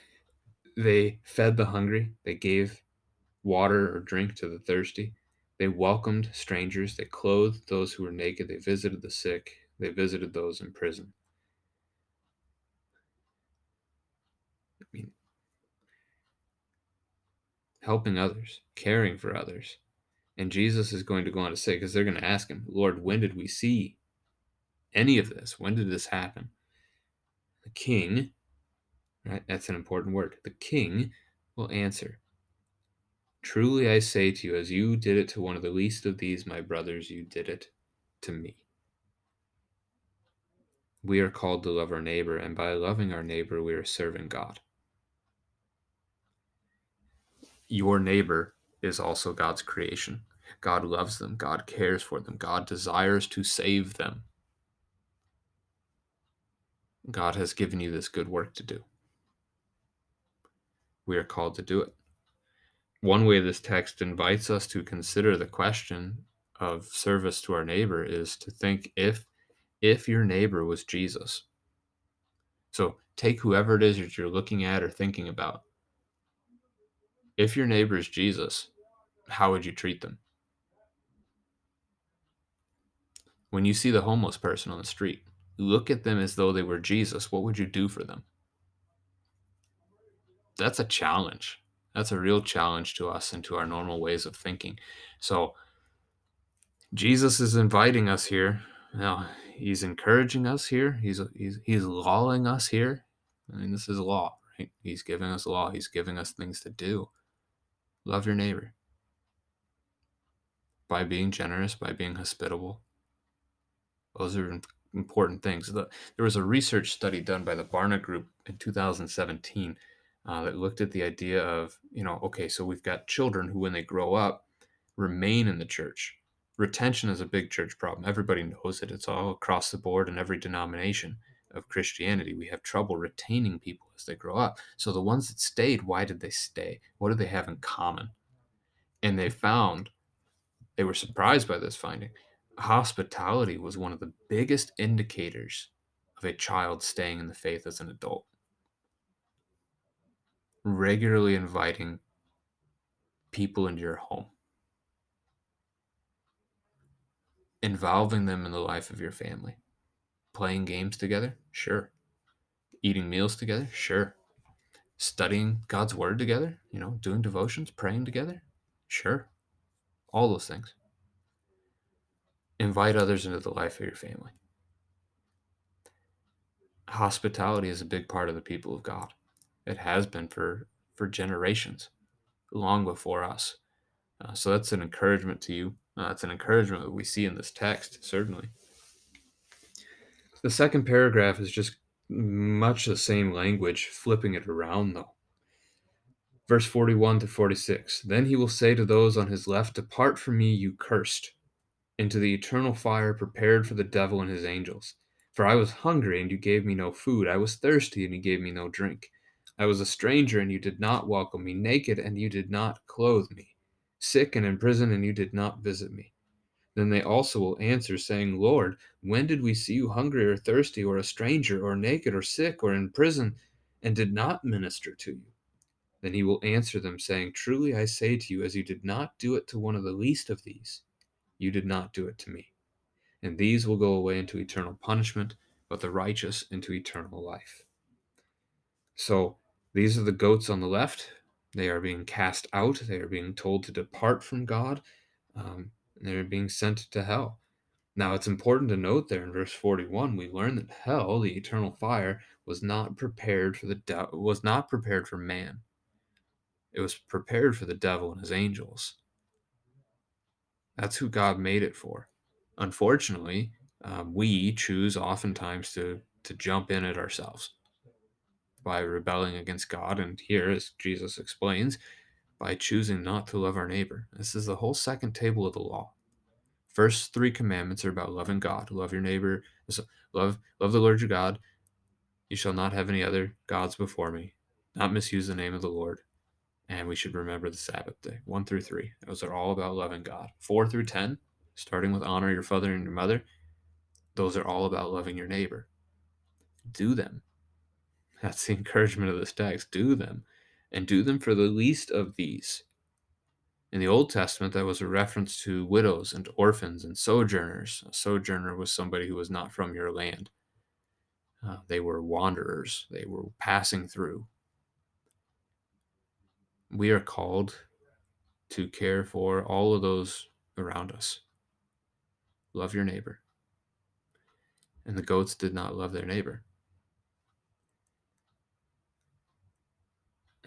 they fed the hungry, they gave water or drink to the thirsty, they welcomed strangers, they clothed those who were naked, they visited the sick, they visited those in prison. I mean, helping others, caring for others. And Jesus is going to go on to say, because they're going to ask him, Lord, when did we see any of this? When did this happen? The king, right? That's an important word. The king will answer, Truly I say to you, as you did it to one of the least of these, my brothers, you did it to me. We are called to love our neighbor, and by loving our neighbor, we are serving God your neighbor is also God's creation. God loves them, God cares for them, God desires to save them. God has given you this good work to do. We are called to do it. One way this text invites us to consider the question of service to our neighbor is to think if if your neighbor was Jesus. So take whoever it is that you're looking at or thinking about if your neighbor is Jesus, how would you treat them? When you see the homeless person on the street, look at them as though they were Jesus. What would you do for them? That's a challenge. That's a real challenge to us and to our normal ways of thinking. So, Jesus is inviting us here. Now, he's encouraging us here. He's he's he's lawing us here. I mean, this is law, right? He's giving us law. He's giving us things to do. Love your neighbor by being generous, by being hospitable. Those are important things. there was a research study done by the Barna Group in 2017 uh, that looked at the idea of, you know, okay, so we've got children who, when they grow up, remain in the church. Retention is a big church problem. Everybody knows it. It's all across the board in every denomination of Christianity. We have trouble retaining people as they grow up. So the ones that stayed, why did they stay? What do they have in common? And they found, they were surprised by this finding. Hospitality was one of the biggest indicators of a child staying in the faith as an adult. Regularly inviting people into your home, involving them in the life of your family Playing games together? Sure. Eating meals together? Sure. Studying God's word together? You know, doing devotions, praying together? Sure. All those things. Invite others into the life of your family. Hospitality is a big part of the people of God. It has been for, for generations, long before us. Uh, so that's an encouragement to you. Uh, it's an encouragement that we see in this text, certainly. The second paragraph is just much the same language, flipping it around though. Verse 41 to 46 Then he will say to those on his left, Depart from me, you cursed, into the eternal fire prepared for the devil and his angels. For I was hungry, and you gave me no food. I was thirsty, and you gave me no drink. I was a stranger, and you did not welcome me, naked, and you did not clothe me, sick and in prison, and you did not visit me. Then they also will answer, saying, Lord, when did we see you hungry or thirsty, or a stranger, or naked, or sick, or in prison, and did not minister to you? Then he will answer them, saying, Truly I say to you, as you did not do it to one of the least of these, you did not do it to me. And these will go away into eternal punishment, but the righteous into eternal life. So these are the goats on the left. They are being cast out. They are being told to depart from God. Um, and they're being sent to hell. Now, it's important to note there in verse 41, we learn that hell, the eternal fire, was not prepared for the de- was not prepared for man. It was prepared for the devil and his angels. That's who God made it for. Unfortunately, um, we choose oftentimes to to jump in it ourselves by rebelling against God, and here, as Jesus explains, by choosing not to love our neighbor. This is the whole second table of the law. First three commandments are about loving God, love your neighbor, love love the Lord your God. You shall not have any other gods before me. Not misuse the name of the Lord. And we should remember the Sabbath day. One through three. Those are all about loving God. Four through ten, starting with honor your father and your mother. Those are all about loving your neighbor. Do them. That's the encouragement of this text. Do them. And do them for the least of these in the Old Testament, that was a reference to widows and orphans and sojourners. A sojourner was somebody who was not from your land. Uh, they were wanderers, they were passing through. We are called to care for all of those around us. Love your neighbor. And the goats did not love their neighbor.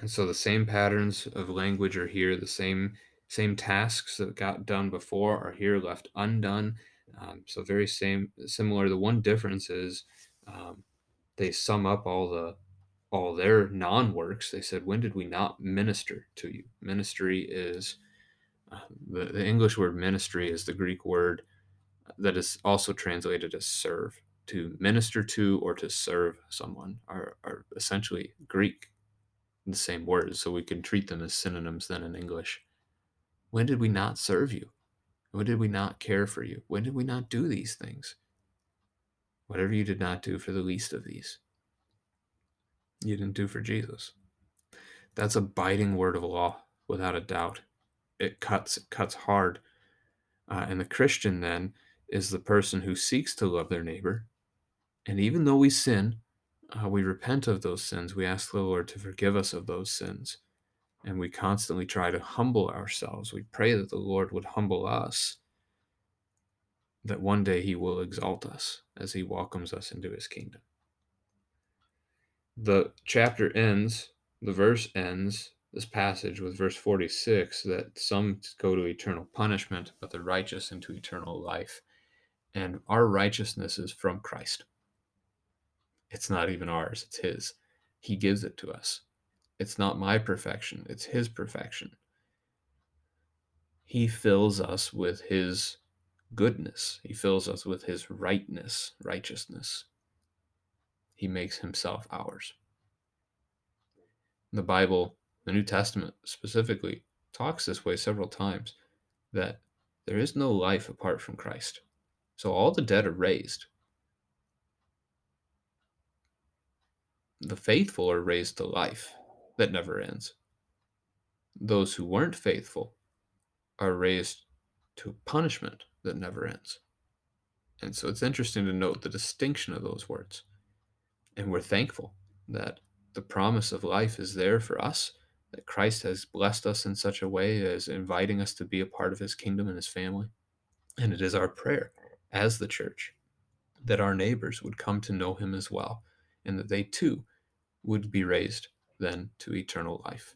And so the same patterns of language are here, the same same tasks that got done before are here left undone. Um, so very same similar. The one difference is um, they sum up all the all their non-works. They said, "When did we not minister to you?" Ministry is uh, the, the English word ministry is the Greek word that is also translated as serve. To minister to or to serve someone are, are essentially Greek, the same words. So we can treat them as synonyms then in English. When did we not serve you? When did we not care for you? When did we not do these things? Whatever you did not do for the least of these, you didn't do for Jesus. That's a biting word of law, without a doubt. It cuts, it cuts hard. Uh, and the Christian then is the person who seeks to love their neighbor. And even though we sin, uh, we repent of those sins. We ask the Lord to forgive us of those sins and we constantly try to humble ourselves. We pray that the Lord would humble us, that one day he will exalt us as he welcomes us into his kingdom. The chapter ends, the verse ends, this passage with verse 46 that some go to eternal punishment, but the righteous into eternal life. And our righteousness is from Christ. It's not even ours, it's his. He gives it to us. It's not my perfection, it's His perfection. He fills us with His goodness, He fills us with His rightness, righteousness. He makes Himself ours. The Bible, the New Testament specifically, talks this way several times that there is no life apart from Christ. So all the dead are raised. The faithful are raised to life that never ends. Those who weren't faithful are raised to punishment that never ends. And so it's interesting to note the distinction of those words. And we're thankful that the promise of life is there for us, that Christ has blessed us in such a way as inviting us to be a part of his kingdom and his family. And it is our prayer as the church that our neighbors would come to know him as well, and that they too would be raised then to eternal life.